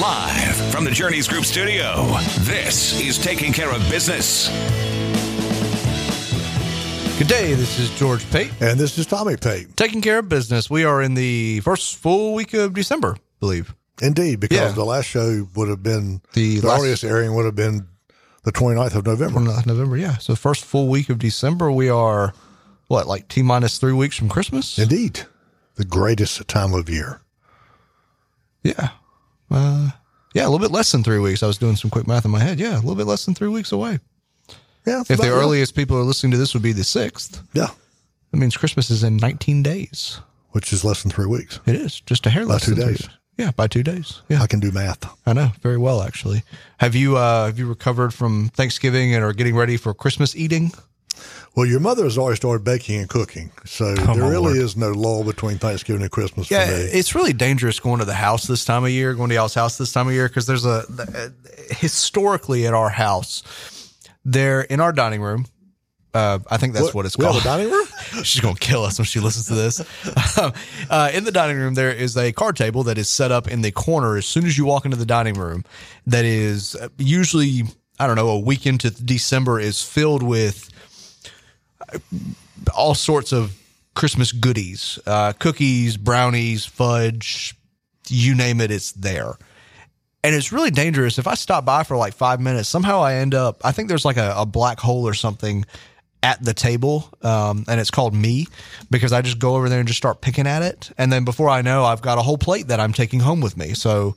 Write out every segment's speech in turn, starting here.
Live from the Journeys Group studio, this is Taking Care of Business. Good day. This is George Pate. And this is Tommy Pate. Taking care of business. We are in the first full week of December, I believe. Indeed, because Yeah. the last show would have been The the, last- earliest airing would have been the 29th of November. From uh, November, yeah. So first full week of December. We are what, like T minus three weeks from Christmas? Indeed, the greatest time of year. Yeah. Uh, yeah, a little bit less than three weeks. I was doing some quick math in my head. Yeah, a little bit less than three weeks away. Yeah, If the right. earliest people are listening to this would be the sixth, yeah, that means Christmas is in 19 days. which is less than three weeks. It is just a hair less two days. Yeah, by two days. Yeah. I can do math. I know very well, actually. Have you uh, have you recovered from Thanksgiving and are getting ready for Christmas eating? Well, your mother has already started baking and cooking, so there Oh, my really Lord. is no lull between Thanksgiving and Christmas Yeah, for me. it's really dangerous going to the house this time of year, going to y'all's house this time of year because there's a historically at our house there in our dining room. Uh, I think that's what, it's we called. dining room. She's gonna kill us when she listens to this. uh, in the dining room, there is a card table that is set up in the corner as soon as you walk into the dining room. That is uh, usually, I don't know, a week into December is filled with uh, all sorts of Christmas goodies, uh, cookies, brownies, fudge, you name it, it's there. And it's really dangerous. If I stop by for like five minutes, somehow I end up, I think there's like a, a black hole or something at the table. Um, and it's called me because I just go over there and just start picking at it. And then before I know, I've got a whole plate that I'm taking home with me. So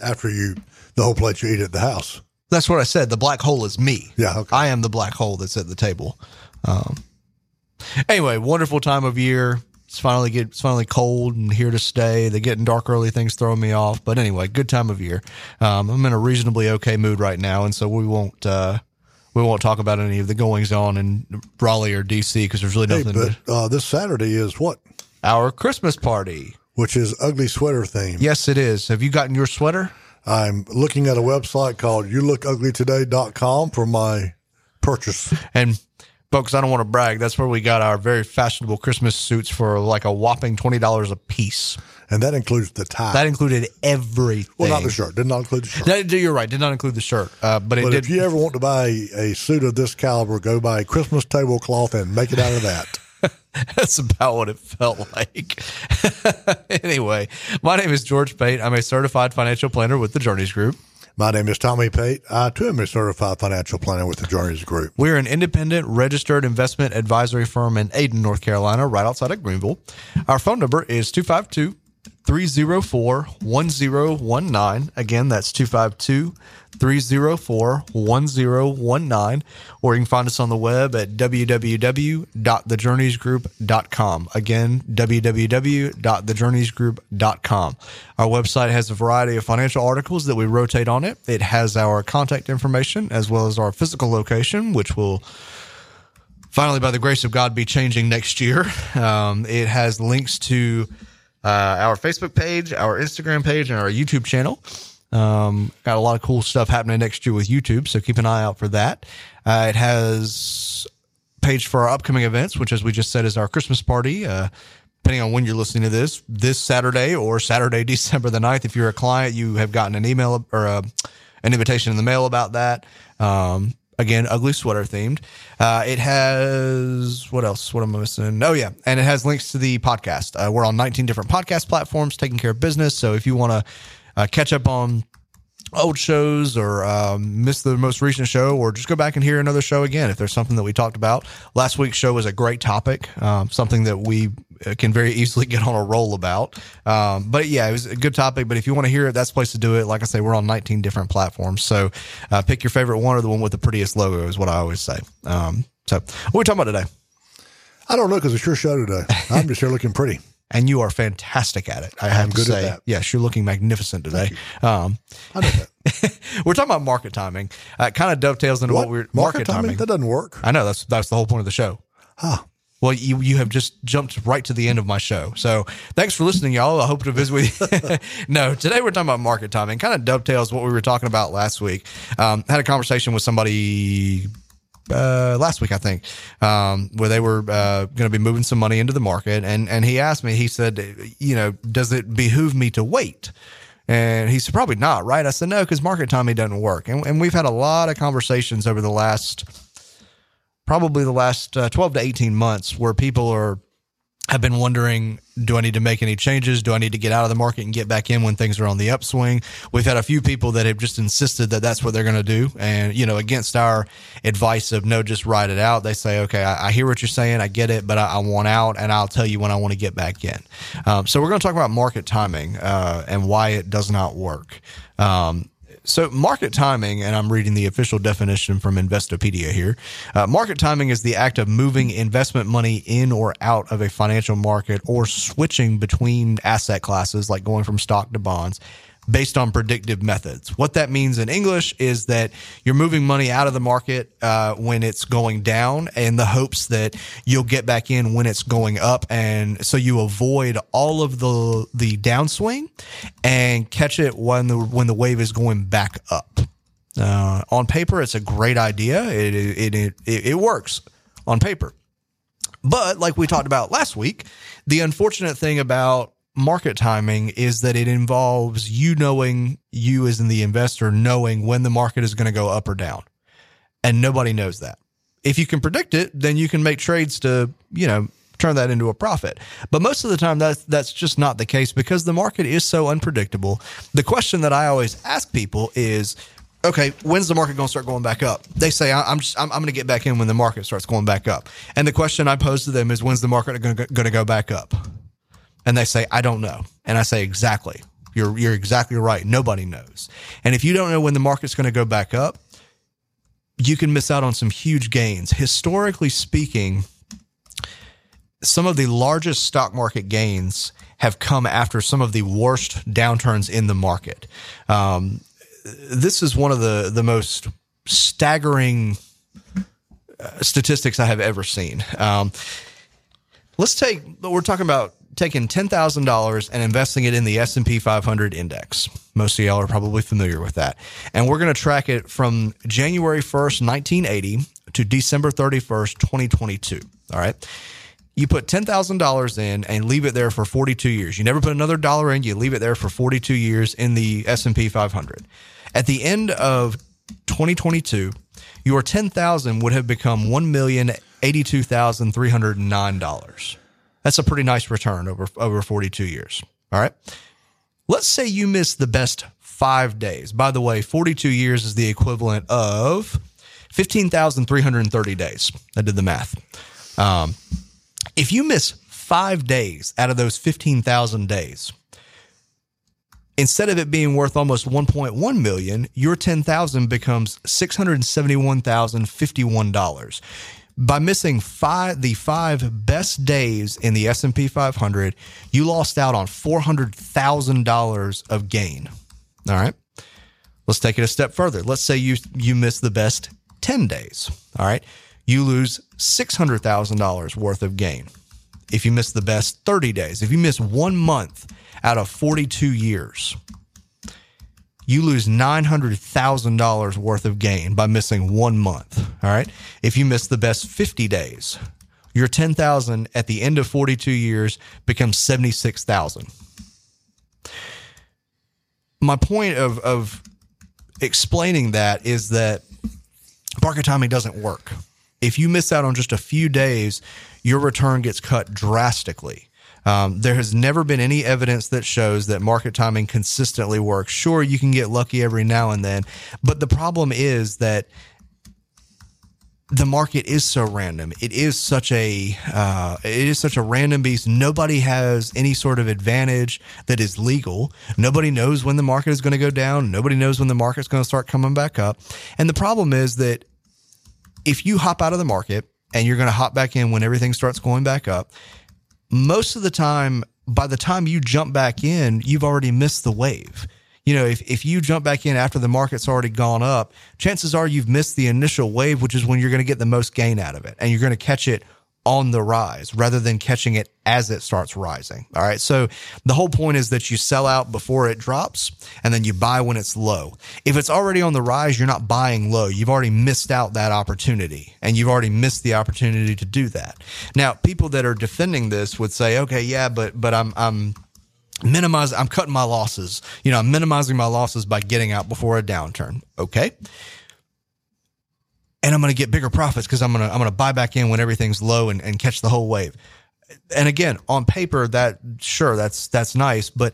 After you, the whole plate you eat at the house. That's what I said. The black hole is me. Yeah, okay. I am the black hole that's at the table. Um, anyway, wonderful time of year. It's finally get it's finally cold and here to stay. The getting dark early things throwing me off, but anyway, good time of year. Um, I'm in a reasonably okay mood right now, and so we won't uh, we won't talk about any of the goings on in Raleigh or DC because there's really Hey, nothing. but uh, this Saturday is what? Our Christmas party. Which is ugly sweater theme. Yes, it is. Have you gotten your sweater? I'm looking at a website called YouLookUglyToday.com for my purchase. And folks, I don't want to brag. That's where we got our very fashionable Christmas suits for like a whopping twenty dollars a piece. And that includes the tie. That included everything. well, not the shirt. Did not include the shirt. That, you're right. Did not include the shirt, uh, but it but did. if you ever want to buy a, a suit of this caliber, go buy a Christmas tablecloth and make it out of that. That's about what it felt like. anyway, my name is George Pate. I'm a certified financial planner with the Journeys Group. My name is Tommy Pate. I too am a certified financial planner with the Journeys Group. We're an independent registered investment advisory firm in Ayden, North Carolina, right outside of Greenville. Our phone number is 252 304 1019. Again, that's 252 304 1019. Or you can find us on the web at www.thejourneysgroup.com. Again, www.thejourneysgroup.com. Our website has a variety of financial articles that we rotate on it. It has our contact information as well as our physical location, which will finally, by the grace of God, be changing next year. Um, it has links to uh, our Facebook page, our Instagram page, and our YouTube channel. Um, got a lot of cool stuff happening next year with YouTube, so keep an eye out for that. Uh, it has page for our upcoming events, which, as we just said, is our Christmas party. Uh, depending on when you're listening to this, this Saturday or Saturday, December the 9th. If you're a client, you have gotten an email or a, an invitation in the mail about that. Um, again, ugly sweater themed. Uh, it has what else? What am I missing? Oh yeah, and it has links to the podcast. Uh, we're on 19 different podcast platforms, taking care of business. So if you want to uh, catch up on old shows or um, miss the most recent show or just go back and hear another show again if there's something that we talked about. Last week's show was a great topic um, something that we uh, can very easily get on a roll about. Um, but yeah it was a good topic but if you want to hear it that's the place to do it. Like i say we're on 19 different platforms so uh, pick your favorite one or the one with the prettiest logo is what i always say. Um, so what are we talking about today? I don't know because it's your show today. I'm just here looking pretty. And you are fantastic at it i have I'm to good at say that. yes you're looking magnificent today um, I know that. we're talking about market timing uh, it kind of dovetails into what, we're market timing? That doesn't work. I know that's that's the whole point of the show. Huh. Well, you you have just jumped right to the end of my show. So thanks for listening, y'all. I hope to visit with you. no, today we're talking about market timing. Kind of dovetails what we were talking about last week. Um, had a conversation with somebody uh, last week, I think, um, where they were uh, going to be moving some money into the market, and and he asked me, he said, you know, does it behoove me to wait? And he said, probably not, right? I said, no, because market timing doesn't work. And, and we've had a lot of conversations over the last, probably the last uh, 12 to 18 months where people are have been wondering do I need to make any changes? Do I need to get out of the market and get back in when things are on the upswing? We've had a few people that have just insisted that that's what they're going to do. And, you know, against our advice of no, just ride it out, they say, okay, I, I hear what you're saying. I get it, but I, I, want out and I'll tell you when I want to get back in. Um, so we're going to talk about market timing uh, and why it does not work. Um, so, market timing, and I'm reading the official definition from Investopedia here. Uh, market timing is the act of moving investment money in or out of a financial market or switching between asset classes, like going from stock to bonds based on predictive methods. What that means in English is that you're moving money out of the market uh, when it's going down in the hopes that you'll get back in when it's going up. And so you avoid all of the, the downswing and catch it when the, when the wave is going back up. Uh, on paper, it's a great idea. It, it, it, it, it works on paper. But like we talked about last week, the unfortunate thing about market timing is that it involves you knowing you as in the investor knowing when the market is going to go up or down and nobody knows that if you can predict it then you can make trades to you know turn that into a profit but most of the time that's that's just not the case because the market is so unpredictable the question that i always ask people is okay, when's the market going to start going back up? They say, I'm just, I'm, I'm going to get back in when the market starts going back up. And the question I pose to them is, when's the market going to go back up? And they say, I don't know. And I say, exactly. You're, you're exactly right. Nobody knows. And if you don't know when the market's going to go back up, you can miss out on some huge gains. Historically speaking, some of the largest stock market gains have come after some of the worst downturns in the market. Um, this is one of the, the most staggering uh, statistics I have ever seen. Um, let's take, we're talking about taking $10,000 and investing it in the S&P 500 index. Most of y'all are probably familiar with that. And we're going to track it from January 1st, 1980 to December 31st, 2022. All right. You put $10,000 in and leave it there for 42 years. You never put another dollar in, you leave it there for 42 years in the S&P 500. At the end of 2022, your 10,000 would have become $1,082,309. That's a pretty nice return over over 42 years. All right. Let's say you miss the best five days. By the way, 42 years is the equivalent of 15,330 days. I did the math. Um, if you miss five days out of those 15,000 days, instead of it being worth almost 1.1 million, your 10,000 becomes $671,051 by missing five the five best days in the S&P 500, you lost out on $400,000 of gain. All right? Let's take it a step further. Let's say you you miss the best 10 days. All right? You lose $600,000 worth of gain. If you miss the best 30 days, if you miss 1 month out of 42 years, you lose $900,000 worth of gain by missing one month. All right. If you miss the best 50 days, your 10,000 at the end of 42 years becomes 76,000. My point of, of explaining that is that market timing doesn't work. If you miss out on just a few days, your return gets cut drastically. Um, there has never been any evidence that shows that market timing consistently works. Sure, you can get lucky every now and then, but the problem is that the market is so random. It is such a uh, it is such a random beast. Nobody has any sort of advantage that is legal. Nobody knows when the market is going to go down. Nobody knows when the market's going to start coming back up. And the problem is that if you hop out of the market and you're going to hop back in when everything starts going back up, most of the time, by the time you jump back in, you've already missed the wave. You know, if, if you jump back in after the market's already gone up, chances are you've missed the initial wave, which is when you're going to get the most gain out of it and you're going to catch it on the rise rather than catching it as it starts rising. All right. So the whole point is that you sell out before it drops and then you buy when it's low. If it's already on the rise, you're not buying low. You've already missed out that opportunity and you've already missed the opportunity to do that. Now, people that are defending this would say, okay, yeah, but, but I'm, I'm, minimizing, I'm cutting my losses. You know, I'm minimizing my losses by getting out before a downturn. Okay and I'm going to get bigger profits because I'm going to I'm going to buy back in when everything's low and, and catch the whole wave. And again, on paper, that sure that's that's nice, but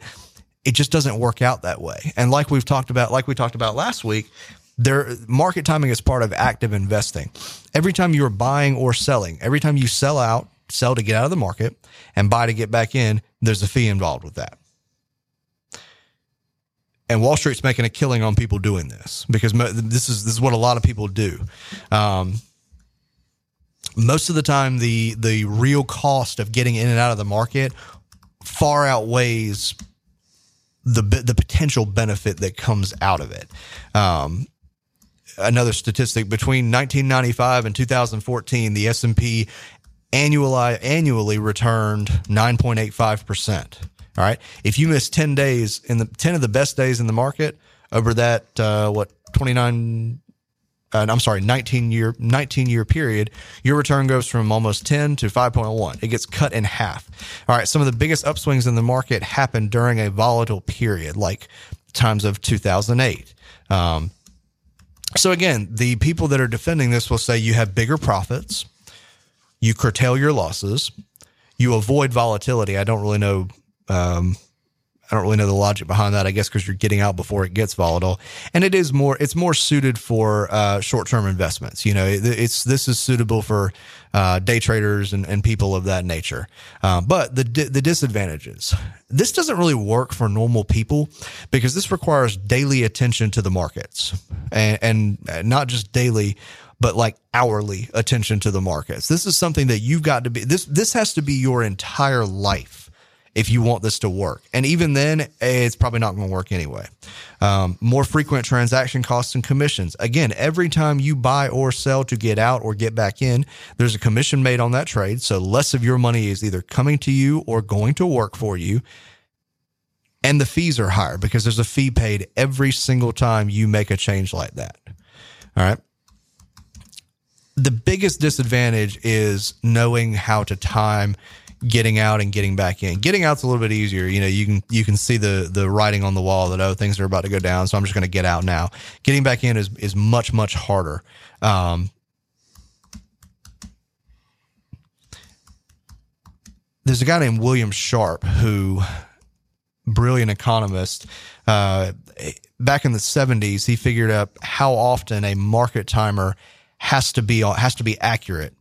it just doesn't work out that way. And like we've talked about, like we talked about last week, there market timing is part of active investing. Every time you're buying or selling, every time you sell out, sell to get out of the market, and buy to get back in, there's a fee involved with that and Wall Street's making a killing on people doing this because this is this is what a lot of people do. Um, most of the time, the the real cost of getting in and out of the market far outweighs the the potential benefit that comes out of it. Um, another statistic between 1995 and 2014, the S and P annually annually returned 9.85 percent. All right. If you miss 10 days in the 10 of the best days in the market over that, uh, what, 29, uh, I'm sorry, 19 year, 19 year period, your return goes from almost 10 to 5.1. It gets cut in half. All right. Some of the biggest upswings in the market happen during a volatile period, like times of 2008. Um, so again, the people that are defending this will say you have bigger profits, you curtail your losses, you avoid volatility. I don't really know um, I don't really know the logic behind that. I guess because you're getting out before it gets volatile, and it is more it's more suited for uh, short term investments. You know, it, it's this is suitable for uh, day traders and, and people of that nature. Uh, but the the disadvantages this doesn't really work for normal people because this requires daily attention to the markets and, and not just daily but like hourly attention to the markets. This is something that you've got to be this this has to be your entire life if you want this to work. And even then, it's probably not going to work anyway. Um, more frequent transaction costs and commissions. Again, every time you buy or sell to get out or get back in, there's a commission made on that trade. So less of your money is either coming to you or going to work for you. And the fees are higher because there's a fee paid every single time you make a change like that. All right. The biggest disadvantage is knowing how to time getting out and getting back in. Getting out's a little bit easier. You know, you can you can see the the writing on the wall that oh things are about to go down, so I'm just going to get out now. Getting back in is is much much harder. Um, there's a guy named William Sharpe who brilliant economist uh, back in the 70s he figured out how often a market timer has to be has to be accurate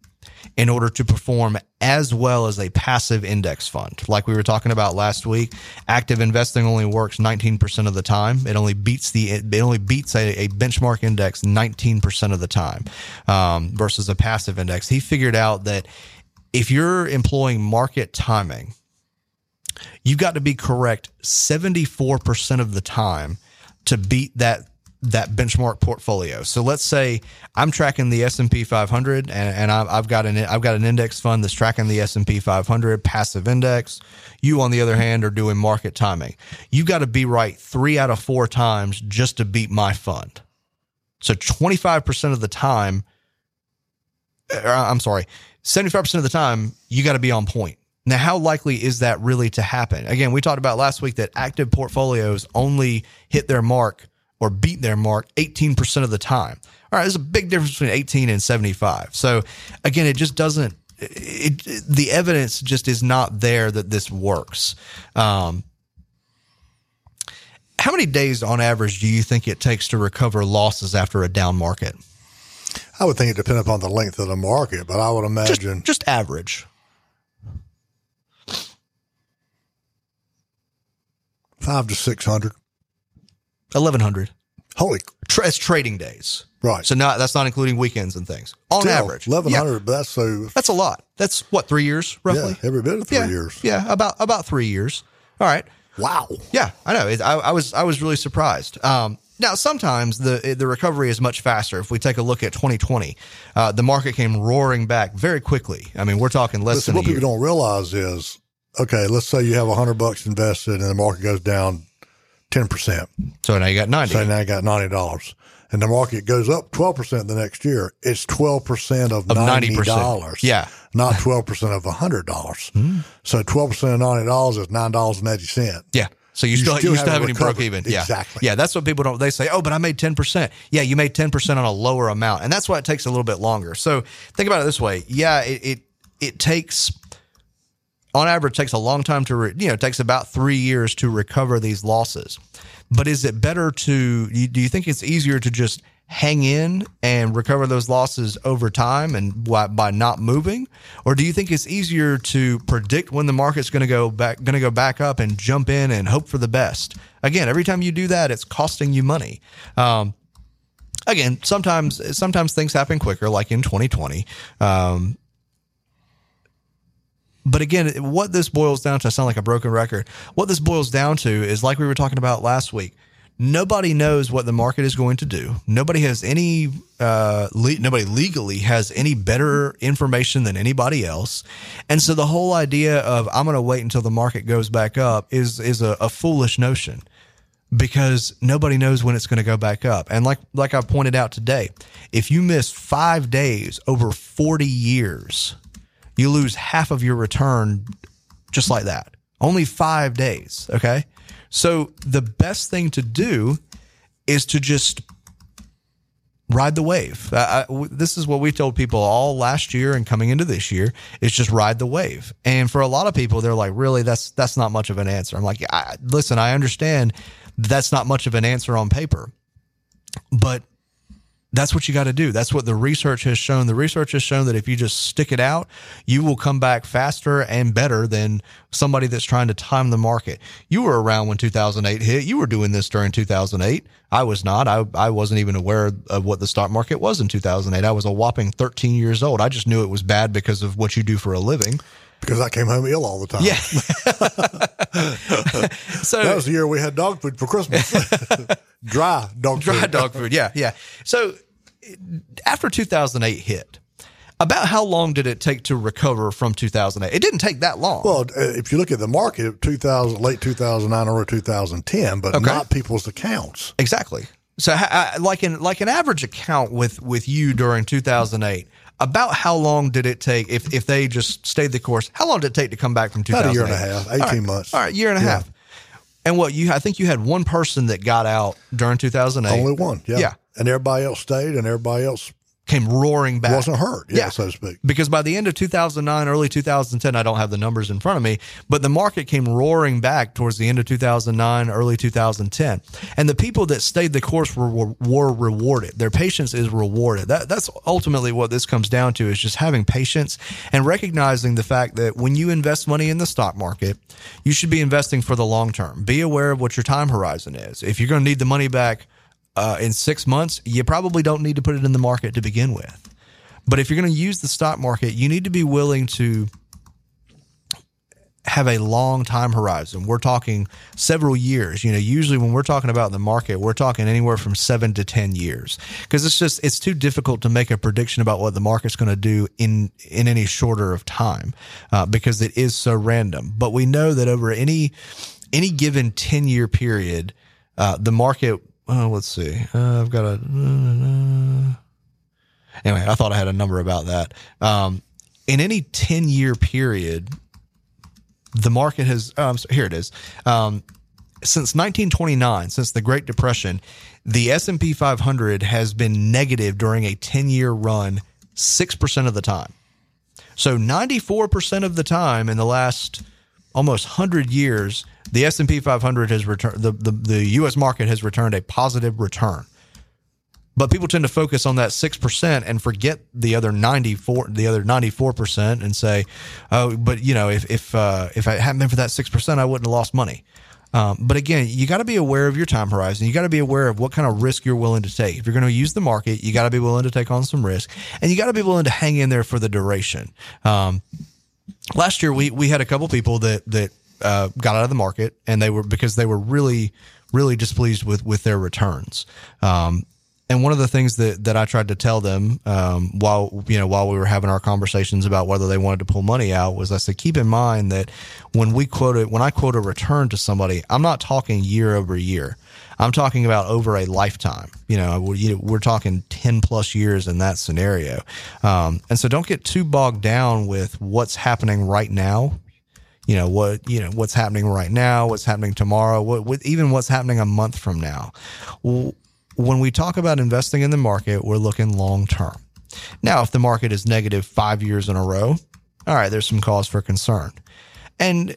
in order to perform as well as a passive index fund. Like we were talking about last week, active investing only works 19% of the time. It only beats the, it only beats a, a benchmark index 19% of the time, um, versus a passive index. He figured out that if you're employing market timing, you've got to be correct 74% of the time to beat that that benchmark portfolio. So let's say I'm tracking the S&P 500 and, and I've got an I've got an index fund that's tracking the S&P 500 passive index. You on the other hand are doing market timing. You've got to be right 3 out of 4 times just to beat my fund. So 25% of the time uh, I'm sorry, 75% of the time you got to be on point. Now, how likely is that really to happen? Again, we talked about last week that active portfolios only hit their mark or beat their mark 18% of the time. All right, there's a big difference between 18 and 75. So again, it just doesn't, it, it, the evidence just is not there that this works. Um, how many days on average do you think it takes to recover losses after a down market? I would think it depends upon the length of the market, but I would imagine just, just average. Five to six hundred. 1100 Holy, Tra- as trading days. right. So not that's not including weekends and things. On Still, average, eleven hundred. Yeah. But that's so. That's a lot. That's what three years roughly. Yeah, every bit of three yeah, years. Yeah, about about three years. All right. Wow. Yeah, I know. It, I, I was I was really surprised. Um, now sometimes the the recovery is much faster. If we take a look at 2020, uh, the market came roaring back very quickly. I mean, we're talking less Listen, than what people don't realize is, okay, let's say you have a hundred bucks invested and the market goes down ten percent. so now you got 90. So now you got ninety dollars, and the market goes up twelve percent the next year. It's twelve percent of Of ninety 90%. dollars. Yeah. not twelve percent of hundred dollars. Hmm. So twelve percent of ninety dollars is nine dollars and eighty cents. Yeah. So you, You still, still you still haven't haven't even broke even. Yeah. Exactly. Yeah. That's what people don't, they say, oh, but I made 10%. Yeah. You made 10% on a lower amount. And that's why it takes a little bit longer. So think about it this way. Yeah. It, it, it takes, on average, takes a long time to, re, you know, takes about three years to recover these losses. But is it better to, do you think it's easier to just hang in and recover those losses over time and by, by not moving? Or do you think it's easier to predict when the market's going to go back, going to go back up and jump in and hope for the best? Again, every time you do that, it's costing you money. Um, again, sometimes sometimes things happen quicker, like in 2020. Um, but again, what this boils down to, I sound like a broken record. What this boils down to is like we were talking about last week. Nobody knows what the market is going to do. Nobody has any, uh, le- nobody legally has any better information than anybody else. And so the whole idea of I'm going to wait until the market goes back up is, is a, a foolish notion because nobody knows when it's going to go back up. And like like I pointed out today, if you miss 5 days over 40 years, you lose half of your return just like that. Only 5 days, okay? So the best thing to do is to just ride the wave. I, I- this is what we told people all last year and coming into this year is just ride the wave. And for a lot of people, they're like, really, that's that's not much of an answer. I'm like, I, listen, I understand that's not much of an answer on paper, but that's what you got to do. That's what the research has shown. The research has shown that if you just stick it out, you will come back faster and better than somebody that's trying to time the market. You were around when 2008 hit. You were doing this during 2008. I was not. I, I wasn't even aware of what the stock market was in 2008. I was a whopping 13 years old. I just knew it was bad because of what you do for a living. Because I came home ill all the time. Yeah. so That was the year we had dog food for Christmas. Dry dog dry food. dog food. Yeah, yeah. So after 2008 hit, about how long did it take to recover from 2008? It didn't take that long. Well, uh, if you look at the market, 2000, late 2009 or 2010, but Okay. not people's accounts. exactly. So, I- like an like an average account with with you during 2008, about how long did it take if if they just stayed the course? How long did it take to come back from 2008? About a year and a half, 18 All right. months. All right, year and a Yeah. half. And what you? I think you had one person that got out during 2008. Only one. Yeah. Yeah. And everybody else stayed and everybody else Came roaring back. wasn't hurt. Yeah, Yeah. so to speak. because by the end of 2009 early 2010 i don't have the numbers in front of me but the market came roaring back towards the end of 2009 early 2010 and the people that stayed the course were, were, were rewarded their patience is rewarded that, that's ultimately what this comes down to is just having patience and recognizing the fact that when you invest money in the stock market you should be investing for the long term be aware of what your time horizon is if you're going to need the money back uh, in six months, you probably don't need to put it in the market to begin with. But if you're going to use the stock market, you need to be willing to have a long time horizon. We're talking several years. You know, usually when we're talking about the market, we're talking anywhere from seven to 10 years because it's just, it's too difficult to make a prediction about what the market's going to do in, in any shorter of time uh, because it is so random. But we know that over any, any given 10 year period, uh, the market, uh, let's see, uh, I've got a, anyway, I thought I had a number about that. Um, in any 10 year period, the market has, oh, sorry, here it is. Um, since 1929, since the Great Depression, the S&P 500 has been negative during a 10 year run 6% of the time. So 94% of the time in the last almost 100 years, the S&P 500 has returned the, the the US market has returned a positive return. But people tend to focus on that 6% and forget the other 94 the other 94% and say, "Oh, but you know, if if uh, if it hadn't been for that 6%, I wouldn't have lost money." Um, but again, you got to be aware of your time horizon. You got to be aware of what kind of risk you're willing to take. If you're going to use the market, you got to be willing to take on some risk, and you got to be willing to hang in there for the duration. Um, last year, we we had a couple people that that uh, got out of the market, and they were because they were really really displeased with with their returns. Um, and one of the things that, that I tried to tell them um, while you know while we were having our conversations about whether they wanted to pull money out was I said keep in mind that when we quote it when I quote a return to somebody I'm not talking year over year I'm talking about over a lifetime you know we're, talking 10 plus years in that scenario um, and so don't get too bogged down with what's happening right now you know what you know what's happening right now what's happening tomorrow what, what even what's happening a month from now when we talk about investing in the market, we're looking long term. Now, if the market is negative five years in a row, all right, there's some cause for concern. And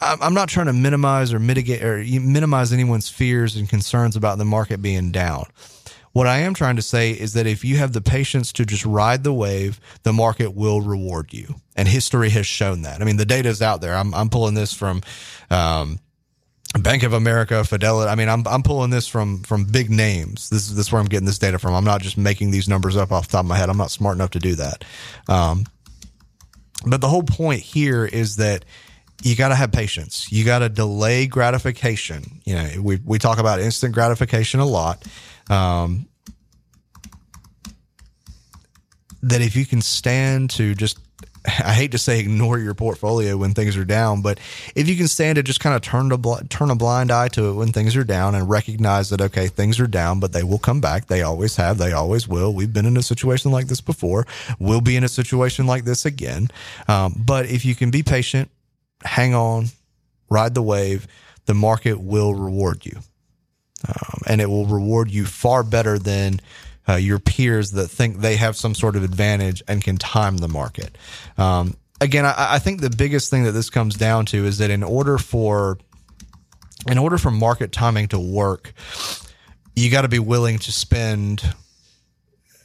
I'm not trying to minimize or mitigate or minimize anyone's fears and concerns about the market being down. What I am trying to say is that if you have the patience to just ride the wave, the market will reward you. And history has shown that. I mean, the data is out there. I'm, I'm pulling this from, um, Bank of America, Fidelity. I mean, I'm I'm pulling this from from big names. This is this is where I'm getting this data from. I'm not just making these numbers up off the top of my head. I'm not smart enough to do that. Um, but the whole point here is that you got to have patience. You got to delay gratification. You know, we we talk about instant gratification a lot. Um, that if you can stand to just I hate to say ignore your portfolio when things are down, but if you can stand to just kind of turn to turn a blind eye to it when things are down and recognize that okay, things are down, but they will come back. They always have. They always will. We've been in a situation like this before. We'll be in a situation like this again. Um, but if you can be patient, hang on, ride the wave, the market will reward you, um, and it will reward you far better than uh, your peers that think they have some sort of advantage and can time the market. Um, again, I, I, think the biggest thing that this comes down to is that in order for in order for market timing to work, you got to be willing to spend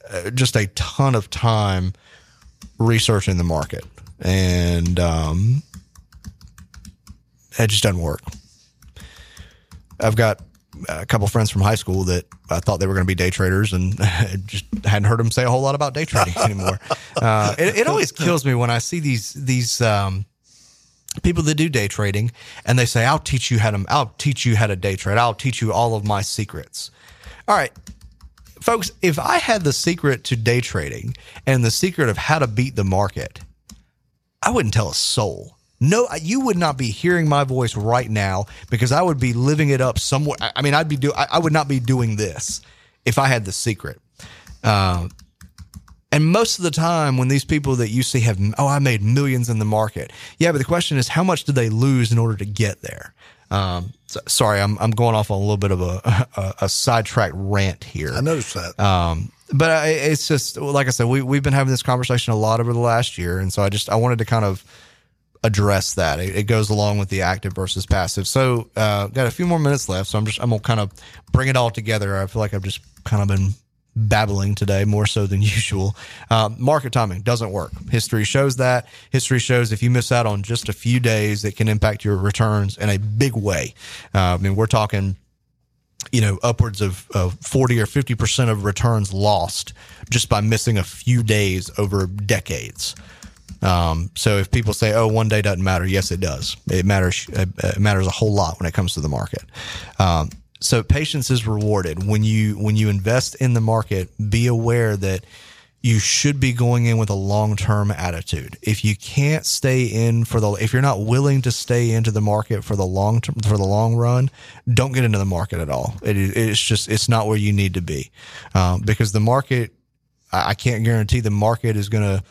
uh, just a ton of time researching the market, and um, it just doesn't work. I've got a couple friends from high school that I thought they were going to be day traders and just hadn't heard them say a whole lot about day trading anymore. uh, it, it, always kills me when I see these these um, people that do day trading and they say, "I'll teach you how to I'll teach you how to day trade. I'll teach you all of my secrets." All right, folks, if I had the secret to day trading and the secret of how to beat the market, I wouldn't tell a soul no, you would not be hearing my voice right now because I would be living it up somewhere. I mean, I'd be do. I, would not be doing this if I had the secret. Uh, and most of the time, when these people that you see have, oh, I made millions in the market. Yeah, but the question is, how much did they lose in order to get there? Um, so, sorry, I'm I'm going off on a little bit of a a, a sidetrack rant here. I noticed that. Um, but I, it's just like I said, we we've been having this conversation a lot over the last year, and so I just I wanted to kind of address that. It, it, goes along with the active versus passive. So, uh, got a few more minutes left. So I'm just, I'm to kind of bring it all together. I feel like I've just kind of been babbling today more so than usual. Uh, market timing doesn't work. History shows that. History shows if you miss out on just a few days, it can impact your returns in a big way. Uh, I mean, we're talking, you know, upwards of, of 40 or 50% of returns lost just by missing a few days over decades. Um, so if people say, "Oh, one day doesn't matter," yes, it does. It matters. It matters a whole lot when it comes to the market. Um, so patience is rewarded when you when you invest in the market. Be aware that you should be going in with a long term attitude. If you can't stay in for the, if you're not willing to stay into the market for the long term, for the long run, don't get into the market at all. It, it's just, it's not where you need to be. Um, because the market, I can't guarantee the market is going to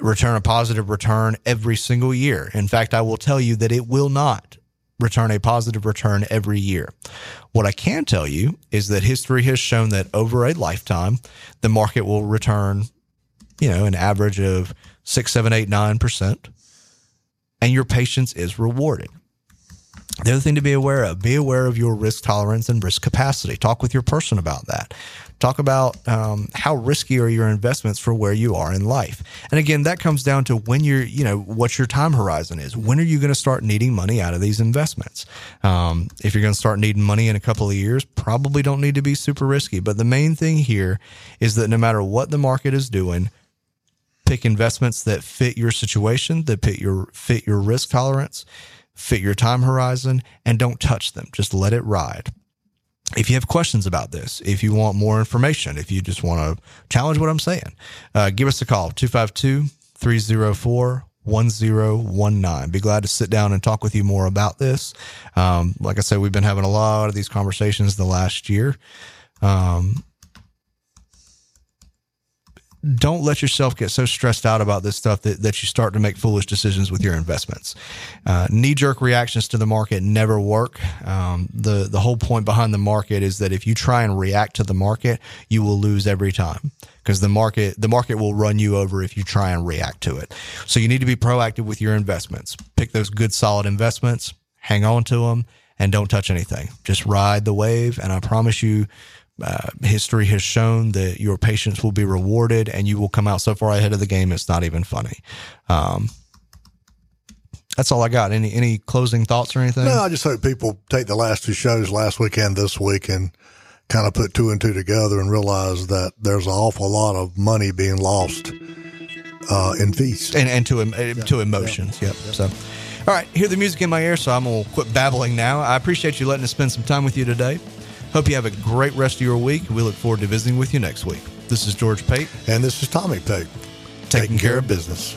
return a positive return every single year. In fact, I will tell you that it will not return a positive return every year. What I can tell you is that history has shown that over a lifetime, the market will return, you know, an average of six, seven, eight, nine percent, and your patience is rewarded. The other thing to be aware of, be aware of your risk tolerance and risk capacity. Talk with your person about that. Talk about um, how risky are your investments for where you are in life. And again, that comes down to when you're, you know, what your time horizon is. When are you going to start needing money out of these investments? Um, if you're going to start needing money in a couple of years, probably don't need to be super risky. But the main thing here is that no matter what the market is doing, pick investments that fit your situation, that fit your fit your risk tolerance fit your time horizon, and don't touch them. Just let it ride. If you have questions about this, if you want more information, if you just want to challenge what I'm saying, uh, give us a call 252 304 1019. Be glad to sit down and talk with you more about this. Um, like I said, we've been having a lot of these conversations the last year. Um, don't let yourself get so stressed out about this stuff that, that you start to make foolish decisions with your investments. Uh, Knee jerk reactions to the market never work. Um, the, the whole point behind the market is that if you try and react to the market, you will lose every time because the market, the market will run you over if you try and react to it. So you need to be proactive with your investments. Pick those good, solid investments, hang on to them and don't touch anything. Just ride the wave. And I promise you, uh, history has shown that your patience will be rewarded and you will come out so far ahead of the game it's not even funny um, that's all I got. Any any closing thoughts or anything? No, I just hope people take the last two shows last weekend, this week, and kind of put two and two together and realize that there's an awful lot of money being lost uh, in fees and and to yeah, to emotions. Yeah, yep. Yeah. So, all right, hear the music in my ear, so I'm gonna quit babbling now. I appreciate you letting us spend some time with you today. Hope you have a great rest of your week. We look forward to visiting with you next week. This is George Pate. And this is Tommy Pate. Taking, Taking care, care of business.